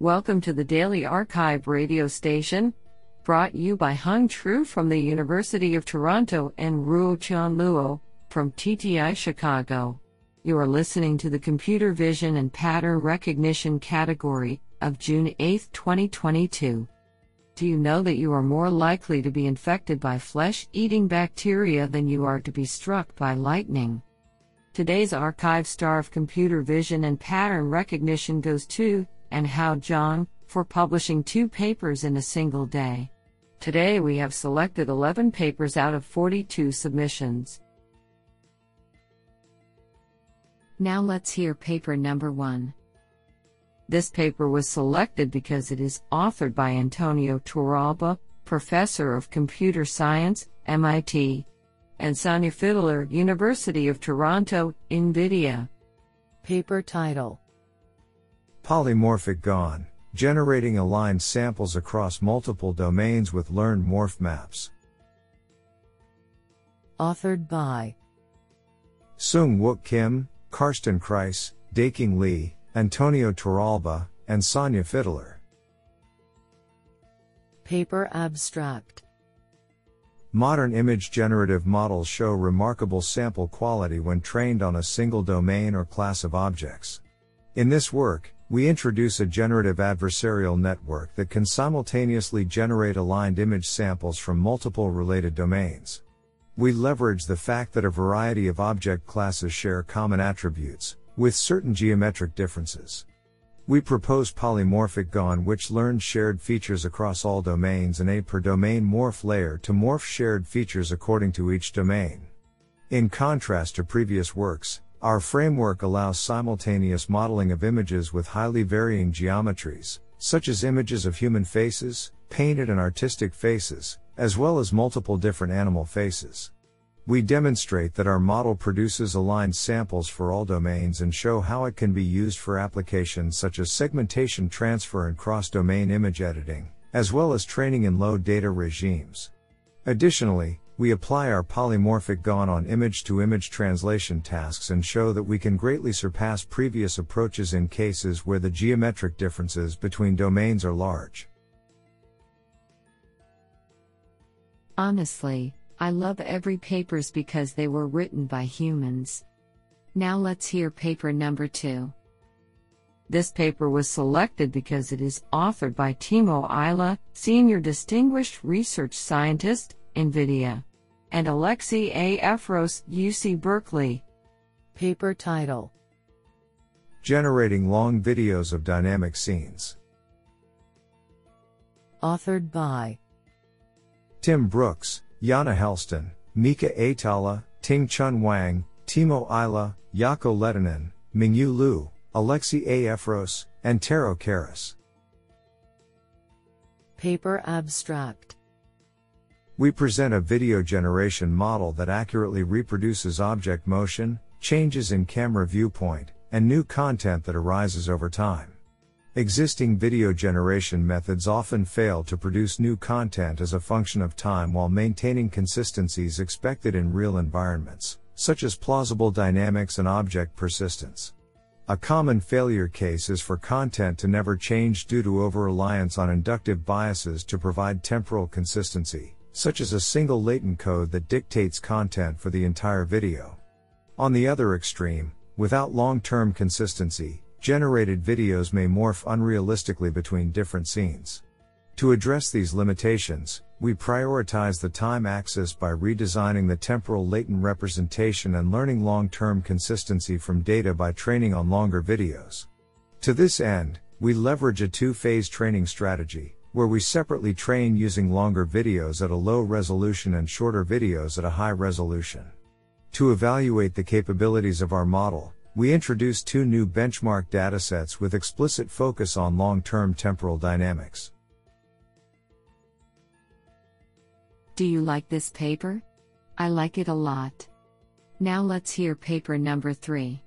Welcome to the Daily Archive radio station, brought you by Hung Tru from the University of Toronto and Ruotian Luo from TTI Chicago. You are listening to the Computer Vision and Pattern Recognition category of June 8, 2022. Do you know that you are more likely to be infected by flesh eating bacteria than you are to be struck by lightning? Today's arXiv star of computer vision and pattern recognition goes to and Hao Zhang for publishing two papers in a single day. Today we have selected 11 papers out of 42 submissions. Now let's hear paper number one. This paper was selected because it is authored by Antonio Torralba, Professor of Computer Science, MIT, and Sanja Fidler, University of Toronto, NVIDIA. Paper title Polymorphic GAN, generating aligned samples across multiple domains with learned morph maps. Authored by Seung Wook Kim, Karsten Kreis, Daiqing Li, Antonio Torralba, and Sanja Fidler. Paper Abstract Modern image generative models show remarkable sample quality when trained on a single domain or class of objects. In this work, we introduce a generative adversarial network that can simultaneously generate aligned image samples from multiple related domains. We leverage the fact that a variety of object classes share common attributes, with certain geometric differences. We propose polymorphic GAN which learns shared features across all domains and a per domain morph layer to morph shared features according to each domain. In contrast to previous works, our framework allows simultaneous modeling of images with highly varying geometries, such as images of human faces, painted and artistic faces, as well as multiple different animal faces. We demonstrate that our model produces aligned samples for all domains and show how it can be used for applications such as segmentation transfer and cross-domain image editing, as well as training in low data regimes. Additionally, we apply our polymorphic GAN on image to image translation tasks and show that we can greatly surpass previous approaches in cases where the geometric differences between domains are large. Honestly, I love every papers because they were written by humans. Now let's hear paper number 2. This paper was selected because it is authored by Timo Aila, Senior Distinguished Research Scientist, NVIDIA and Alexei A. Efros, UC Berkeley. Paper title Generating Long Videos of Dynamic Scenes. Authored by Tim Brooks, Janne Hellsten, Miika Aittala, Ting Chun Wang, Timo Aila, Jaakko Lehtinen, Ming-Yu Liu, Alexei A. Efros, and Tero Karras. Paper Abstract we present a video generation model that accurately reproduces object motion, changes in camera viewpoint, and new content that arises over time. Existing video generation methods often fail to produce new content as a function of time while maintaining consistencies expected in real environments, such as plausible dynamics and object persistence. A common failure case is for content to never change due to over reliance on inductive biases to provide temporal consistency such as a single latent code that dictates content for the entire video. On the other extreme, without long-term consistency, generated videos may morph unrealistically between different scenes. To address these limitations, we prioritize the time axis by redesigning the temporal latent representation and learning long-term consistency from data by training on longer videos. To this end, we leverage a two-phase training strategy, where we separately train using longer videos at a low resolution and shorter videos at a high resolution. To evaluate the capabilities of our model, we introduce two new benchmark datasets with explicit focus on long-term temporal dynamics. Do you like this paper? I like it a lot. Now let's hear paper number 3.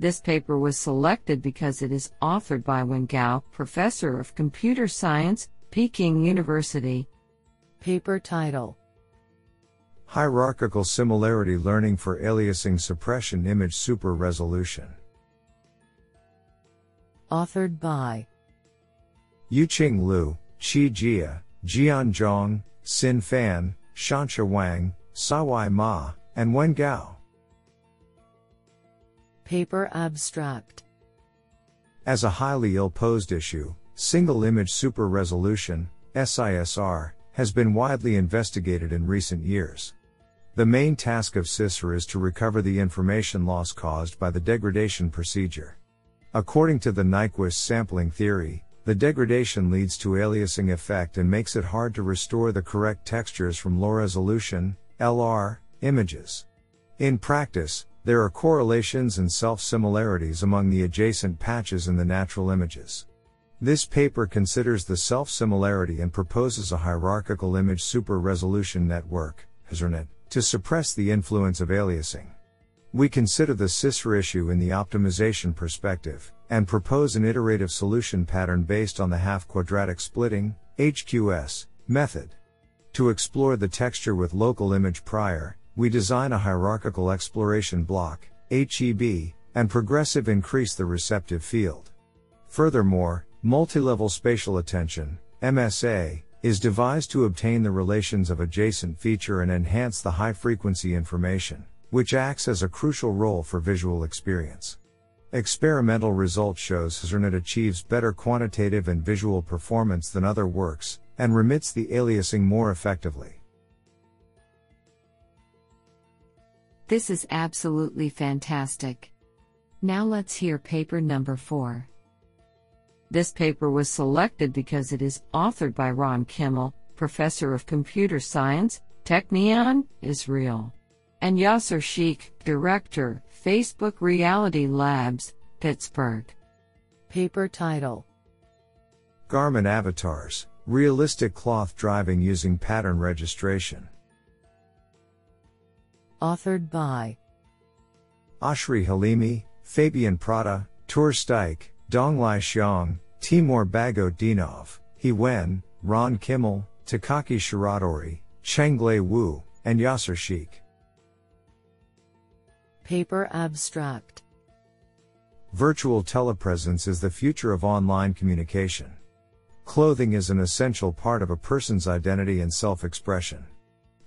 This paper was selected because it is authored by Wen Gao, Professor of Computer Science, Peking University. Paper title Hierarchical Similarity Learning for Aliasing Suppression Image Super Resolution. Authored by Yuqing Liu, Qi Jia, Jian Zhong, Xin Fan, Shanshe Wang, Siwei Ma, and Wen Gao. Paper Abstract As a highly ill-posed issue, single image super resolution, SISR, has been widely investigated in recent years. The main task of SISR is to recover the information loss caused by the degradation procedure. According to the Nyquist sampling theory, the degradation leads to aliasing effect and makes it hard to restore the correct textures from low resolution, LR, images. In practice, there are correlations and self-similarities among the adjacent patches in the natural images. This paper considers the self-similarity and proposes a hierarchical image super-resolution network, HSRNet, to suppress the influence of aliasing. We consider the SISR issue in the optimization perspective, and propose an iterative solution pattern based on the half-quadratic splitting, HQS, method. To explore the texture with local image prior, we design a hierarchical exploration block, HEB, and progressive increase the receptive field. Furthermore, Multi-level spatial attention, MSA, is devised to obtain the relations of adjacent feature and enhance the high frequency information, which acts as a crucial role for visual experience. Experimental results shows HSRNet achieves better quantitative and visual performance than other works, and remits the aliasing more effectively. This is absolutely fantastic. Now let's hear paper number 4. This paper was selected because it is authored by Ron Kimmel, professor of computer science, Technion, Israel, and Yasser Sheikh, director, Facebook Reality Labs, Pittsburgh. Paper title Garment Avatars Realistic Cloth Driving Using Pattern Registration. Authored by Oshri Halimi, Fabian Prada, Tuur Stuyck, Donglai Xiang, Timur Dinov, He Wen, Ron Kimmel, Takaaki Shiratori, Chenglei Wu, and Yasser Sheikh. Paper Abstract Virtual telepresence is the future of online communication. Clothing is an essential part of a person's identity and self expression.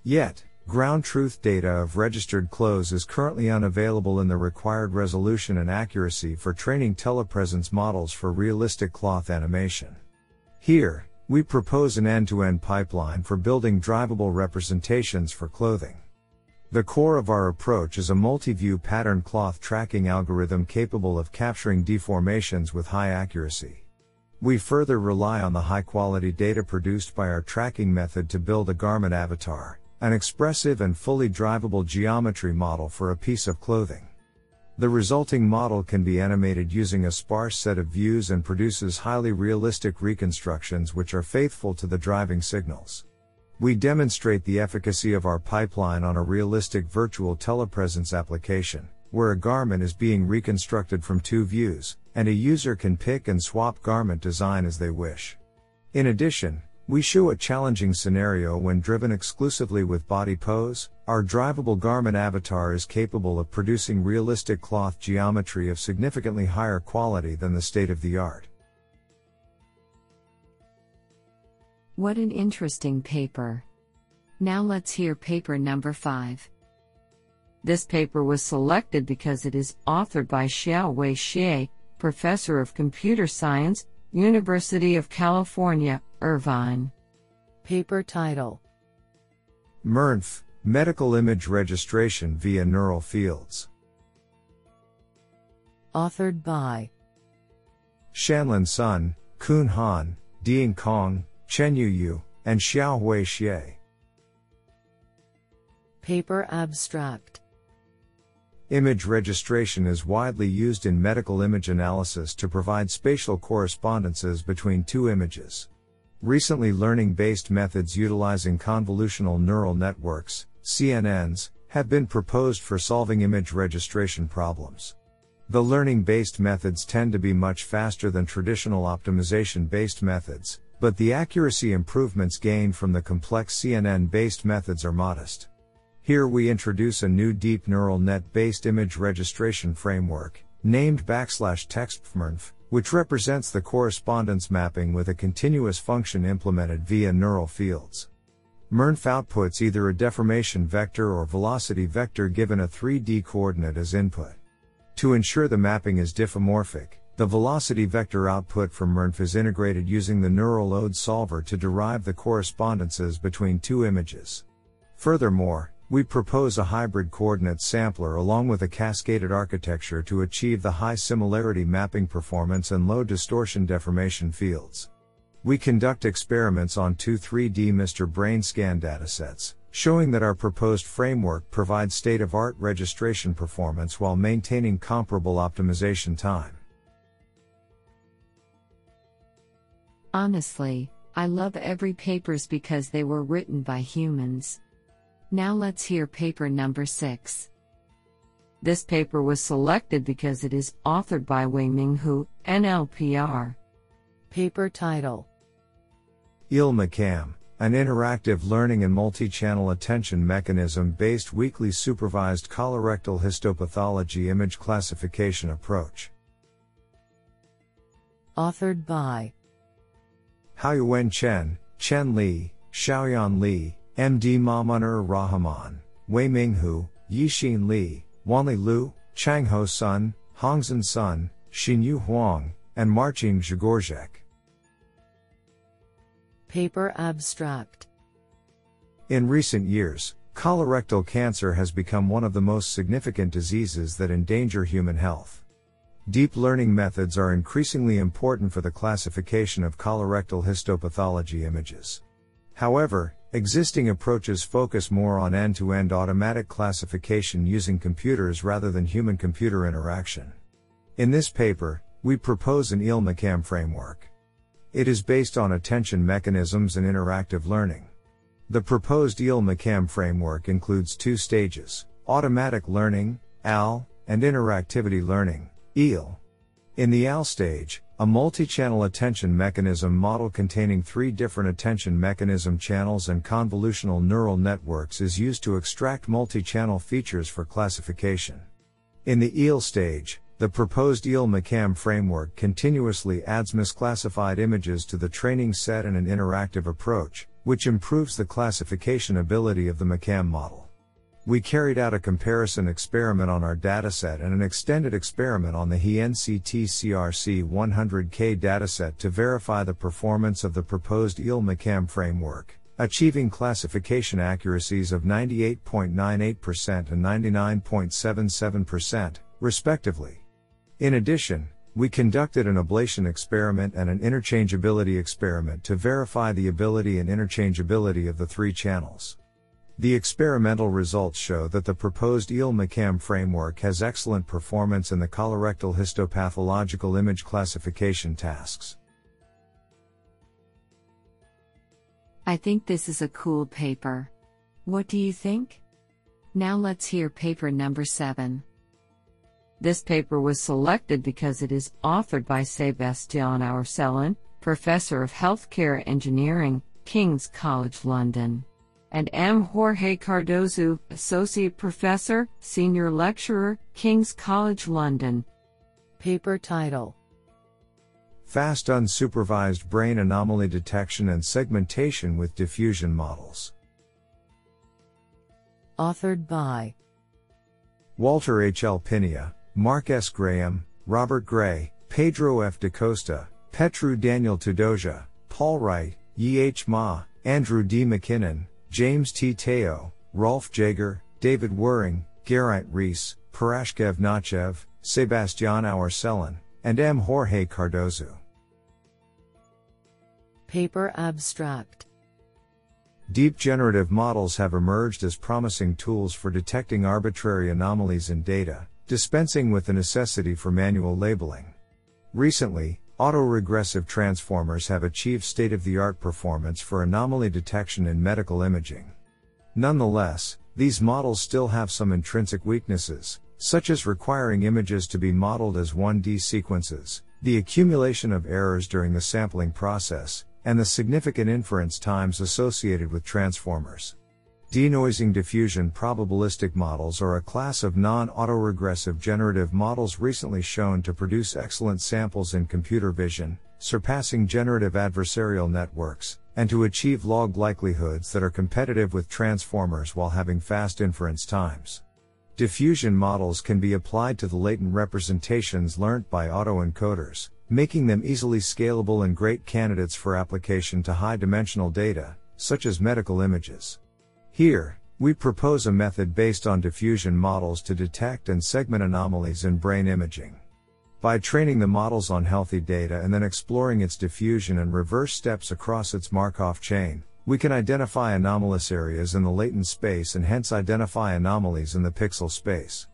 Yet, Ground truth data of registered clothes is currently unavailable in the required resolution and accuracy for training telepresence models for realistic cloth animation. Here, we propose an end to end pipeline for building drivable representations for clothing. The core of our approach is a multi-view pattern cloth tracking algorithm capable of capturing deformations with high accuracy. We further rely on the high quality data produced by our tracking method to build a garment avatar, an expressive and fully drivable geometry model for a piece of clothing. The resulting model can be animated using a sparse set of views and produces highly realistic reconstructions which are faithful to the driving signals. We demonstrate the efficacy of our pipeline on a realistic virtual telepresence application, where a garment is being reconstructed from two views, and a user can pick and swap garment design as they wish. In addition, we show a challenging scenario when driven exclusively with body pose. Our drivable garment avatar is capable of producing realistic cloth geometry of significantly higher quality than the state of the art. What an interesting paper. Now let's hear paper number 5. This paper was selected because it is authored by Xiaohui Xie, professor of computer science, University of California, Irvine. Paper title MERNF Medical Image Registration via Neural Fields. Authored by Shanlin Sun, Kun Han, Ding Kong, Chenyu Yu, and Xiaohui Xie. Paper Abstract Image registration is widely used in medical image analysis to provide spatial correspondences between two images. Recently learning based methods utilizing convolutional neural networks, CNNs, have been proposed for solving image registration problems. The learning based methods tend to be much faster than traditional optimization based methods, but the accuracy improvements gained from the complex CNN based methods are modest. Here we introduce a new deep neural net based image registration framework, named backslash textmernf, which represents the correspondence mapping with a continuous function implemented via neural fields. MERNF outputs either a deformation vector or velocity vector given a 3D coordinate as input. To ensure the mapping is diffeomorphic, the velocity vector output from MERNF is integrated using the neural load solver to derive the correspondences between two images. Furthermore, we propose a hybrid coordinate sampler along with a cascaded architecture to achieve the high similarity mapping performance and low distortion deformation fields. We conduct experiments on two 3D Mr. Brain scan datasets, showing that our proposed framework provides state of art registration performance while maintaining comparable optimization time. Honestly, I love every papers because they were written by humans. Now let's hear paper number 6. This paper was selected because it is authored by Weiming Hu, NLPR. Paper title IL-MACAM, an interactive learning and multi-channel attention mechanism-based weakly supervised colorectal histopathology image classification approach. Authored by Haoyuan Chen, Chen Li, Xiaoyan Li, MD Mamunur Rahman, Weiming Hu, Yixin Li, Wanli Lu, Changhao Sun, Hongzhen Sun, Xinyu Huang, and Marcin Zhigorczak. Paper Abstract In recent years, colorectal cancer has become one of the most significant diseases that endanger human health. Deep learning methods are increasingly important for the classification of colorectal histopathology images. However, Existing approaches focus more on end to end automatic classification using computers rather than human computer interaction. In this paper, we propose an IL-MACAM framework. It is based on attention mechanisms and interactive learning. The proposed IL-MACAM framework includes two stages automatic learning, AL, and interactivity learning, EAL. In the AL stage, a multi-channel attention mechanism model containing three different attention mechanism channels and convolutional neural networks is used to extract multi-channel features for classification. In the EEL stage, the proposed IL-MACAM framework continuously adds misclassified images to the training set in an interactive approach, which improves the classification ability of the MACAM model. We carried out a comparison experiment on our dataset and an extended experiment on the HENCT CRC 100K dataset to verify the performance of the proposed IL-MACAM framework, achieving classification accuracies of 98.98% and 99.77%, respectively. In addition, we conducted an ablation experiment and an interchangeability experiment to verify the ability and interchangeability of the three channels. The experimental results show that the proposed IL-MACAM framework has excellent performance in the colorectal histopathological image classification tasks. I think this is a cool paper. What do you think? Now let's hear paper number 7. This paper was selected because it is authored by Sebastien Ourselin, Professor of Healthcare Engineering, King's College London and M. Jorge Cardoso, Associate Professor, Senior Lecturer, King's College London. Paper title Fast Unsupervised Brain Anomaly Detection and Segmentation with Diffusion Models. Authored by Walter H. L. Pinaya, Mark S. Graham, Robert Gray, Pedro F. DaCosta, Petru Daniel Tudoja, Paul Wright, Yi H. Ma, Andrew D. MacKinnon, James T. Teo, Rolf Jager, David Werring, Geraint Rees, Parashkev Nachev, Sebastien Ourselin, and M. Jorge Cardoso. Paper Abstract Deep generative models have emerged as promising tools for detecting arbitrary anomalies in data, dispensing with the necessity for manual labeling. Recently, Autoregressive transformers have achieved state of the art performance for anomaly detection in medical imaging. Nonetheless, these models still have some intrinsic weaknesses, such as requiring images to be modeled as 1D sequences, the accumulation of errors during the sampling process, and the significant inference times associated with transformers. Denoising diffusion probabilistic models are a class of non autoregressive generative models recently shown to produce excellent samples in computer vision, surpassing generative adversarial networks, and to achieve log likelihoods that are competitive with transformers while having fast inference times. Diffusion models can be applied to the latent representations learnt by autoencoders, making them easily scalable and great candidates for application to high dimensional data, such as medical images. Here, we propose a method based on diffusion models to detect and segment anomalies in brain imaging. By training the models on healthy data and then exploring its diffusion and reverse steps across its Markov chain, we can identify anomalous areas in the latent space and hence identify anomalies in the pixel space.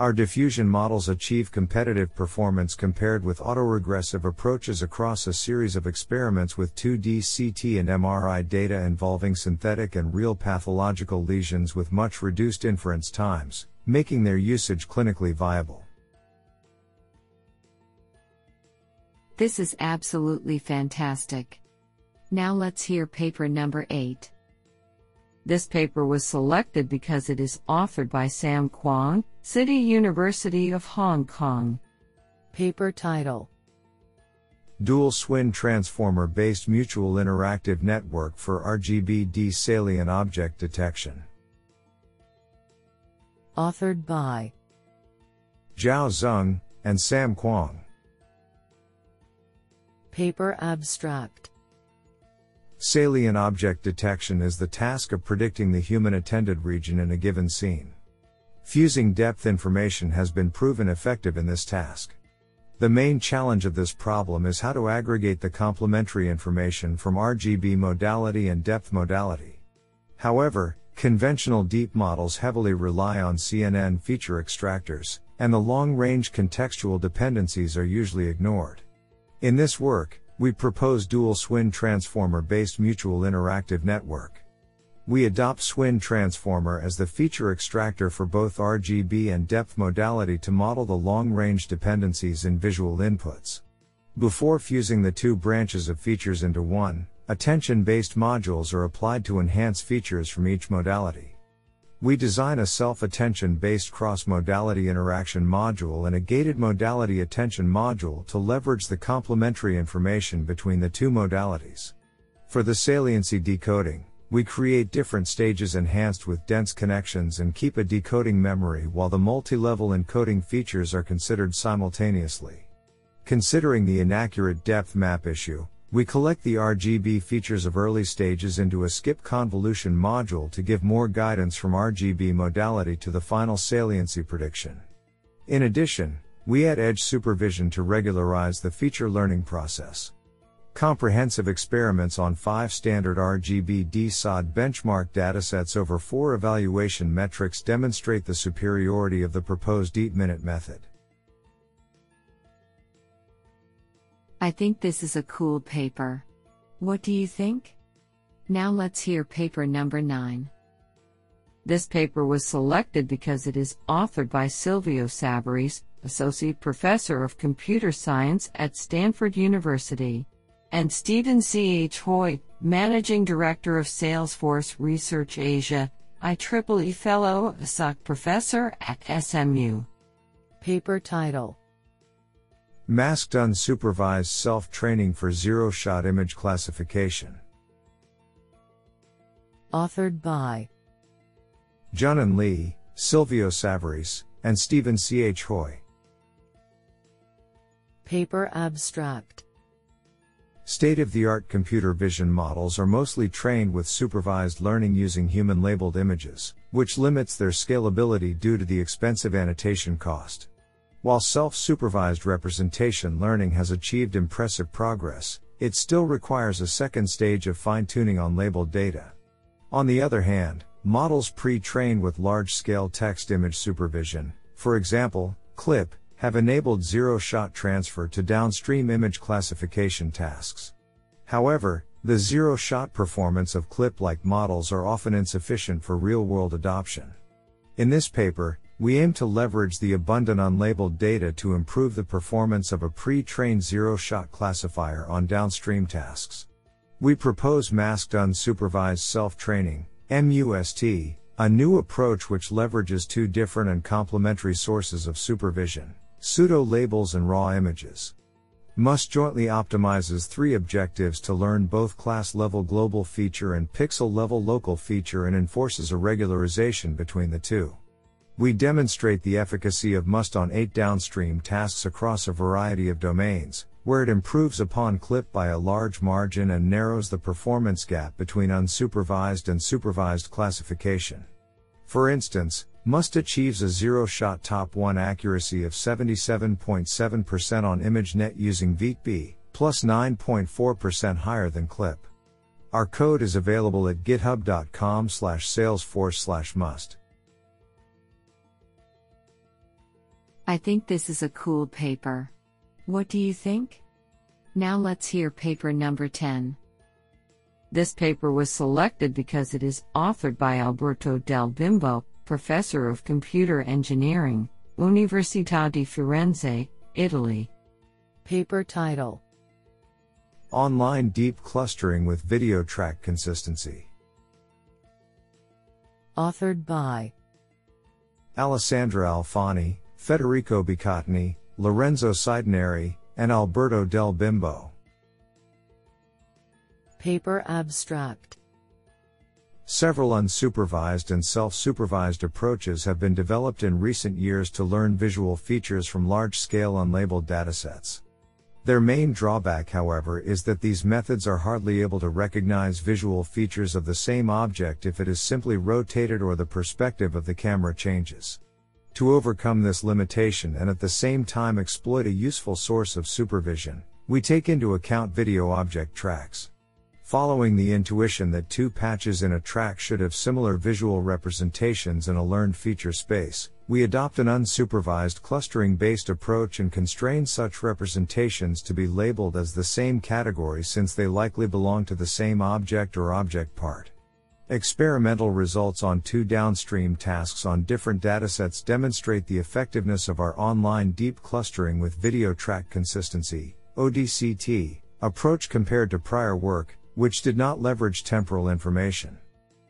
Our diffusion models achieve competitive performance compared with autoregressive approaches across a series of experiments with 2D CT and MRI data involving synthetic and real pathological lesions with much reduced inference times, making their usage clinically viable. This is absolutely fantastic. Now let's hear paper number 8. This paper was selected because it is authored by Sam Kwong, City University of Hong Kong. Paper title Dual SWIN Transformer Based Mutual Interactive Network for RGBD Salient Object Detection. Authored by Chao Zeng and Sam Kwong. Paper Abstract Salient object detection is the task of predicting the human attended region in a given scene. Fusing depth information has been proven effective in this task. The main challenge of this problem is how to aggregate the complementary information from RGB modality and depth modality. However, conventional deep models heavily rely on CNN feature extractors, and the long range contextual dependencies are usually ignored. In this work, we propose dual SWIN transformer based mutual interactive network. We adopt SWIN transformer as the feature extractor for both RGB and depth modality to model the long range dependencies in visual inputs. Before fusing the two branches of features into one, attention based modules are applied to enhance features from each modality. We design a self-attention based cross-modality interaction module and a gated modality attention module to leverage the complementary information between the two modalities. For the saliency decoding, we create different stages enhanced with dense connections and keep a decoding memory while the multi-level encoding features are considered simultaneously. Considering the inaccurate depth map issue, we collect the RGB features of early stages into a skip convolution module to give more guidance from RGB modality to the final saliency prediction. In addition, we add edge supervision to regularize the feature learning process. Comprehensive experiments on five standard RGB DSOD benchmark datasets over four evaluation metrics demonstrate the superiority of the proposed EAT minute method. I think this is a cool paper. What do you think? Now let's hear paper number 9. This paper was selected because it is authored by Silvio Savarese, Associate Professor of Computer Science at Stanford University, and Stephen C. H. Hoi, Managing Director of Salesforce Research Asia, IEEE Fellow, SOC Professor at SMU. Paper title Masked unsupervised self training for zero shot image classification. Authored by Junnan Li, Silvio Savarese, and Stephen C. H. Hoi. Paper Abstract State of the art computer vision models are mostly trained with supervised learning using human labeled images, which limits their scalability due to the expensive annotation cost. While self-supervised representation learning has achieved impressive progress, it still requires a second stage of fine-tuning on labeled data. On the other hand, models pre-trained with large-scale text-image supervision, for example, CLIP, have enabled zero-shot transfer to downstream image classification tasks. However, the zero-shot performance of CLIP-like models are often insufficient for real-world adoption. In this paper, we aim to leverage the abundant unlabeled data to improve the performance of a pre-trained zero-shot classifier on downstream tasks. We propose masked unsupervised self-training, MUST, a new approach which leverages two different and complementary sources of supervision, pseudo labels and raw images. MUST jointly optimizes three objectives to learn both class level global feature and pixel level local feature and enforces a regularization between the two. We demonstrate the efficacy of MUST on eight downstream tasks across a variety of domains, where it improves upon CLIP by a large margin and narrows the performance gap between unsupervised and supervised classification. For instance, MUST achieves a zero shot top 1 accuracy of 77.7% on ImageNet using ViTB, plus 9.4% higher than CLIP. Our code is available at github.com slash salesforce slash must. I think this is a cool paper. What do you think? Now let's hear paper number 10. This paper was selected because it is authored by Alberto Del Bimbo, professor of computer engineering, Università di Firenze, Italy. Paper title Online Deep Clustering with Video Track Consistency. Authored by Alessandra Alfani, Federico Becattini, Lorenzo Seidenari, and Alberto Del Bimbo. Paper Abstract Several unsupervised and self-supervised approaches have been developed in recent years to learn visual features from large-scale unlabeled datasets. Their main drawback, however, is that these methods are hardly able to recognize visual features of the same object if it is simply rotated or the perspective of the camera changes. To overcome this limitation and at the same time exploit a useful source of supervision, we take into account video object tracks. Following the intuition that two patches in a track should have similar visual representations in a learned feature space, we adopt an unsupervised clustering based approach and constrain such representations to be labeled as the same category since they likely belong to the same object or object part. Experimental results on two downstream tasks on different datasets demonstrate the effectiveness of our online deep clustering with video track consistency, ODCT, approach compared to prior work, which did not leverage temporal information.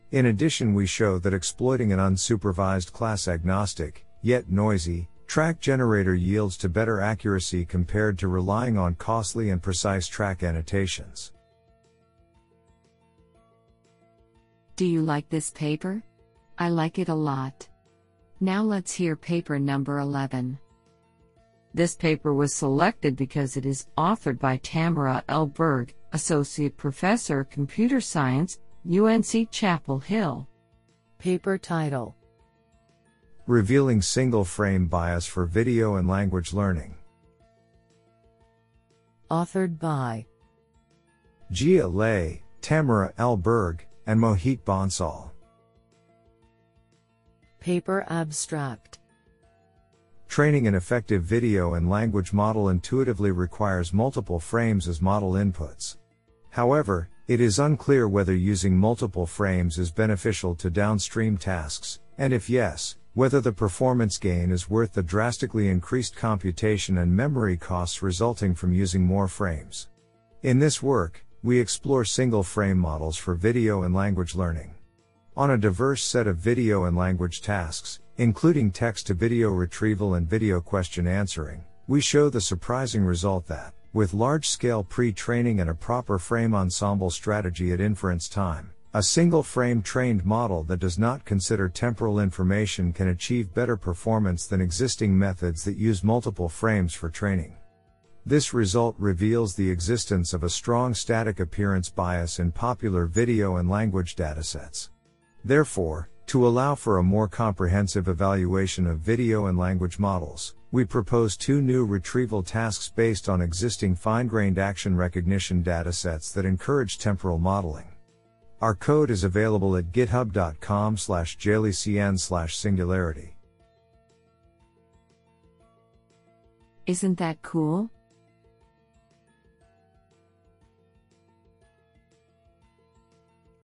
In addition, we show that exploiting an unsupervised class agnostic, yet noisy, track generator yields to better accuracy compared to relying on costly and precise track annotations. Do you like this paper? I like it a lot. Now let's hear paper number 11. This paper was selected because it is authored by Tamara L. Berg, Associate Professor Computer Science, UNC Chapel Hill. Paper title Revealing Single Frame Bias for Video and Language Learning. Authored by Jie Lei, Tamara L. Berg, and Mohit Bansal. Paper Abstract Training an effective video and language model intuitively requires multiple frames as model inputs. However, it is unclear whether using multiple frames is beneficial to downstream tasks, and if yes, whether the performance gain is worth the drastically increased computation and memory costs resulting from using more frames. In this work, we explore single frame models for video and language learning. On a diverse set of video and language tasks, including text to video retrieval and video question answering, we show the surprising result that, with large scale pre training and a proper frame ensemble strategy at inference time, a single frame trained model that does not consider temporal information can achieve better performance than existing methods that use multiple frames for training. This result reveals the existence of a strong static appearance bias in popular video and language datasets. Therefore, to allow for a more comprehensive evaluation of video and language models, we propose two new retrieval tasks based on existing fine-grained action recognition datasets that encourage temporal modeling. Our code is available at github.com slash jlecn slash singularity. Isn't that cool?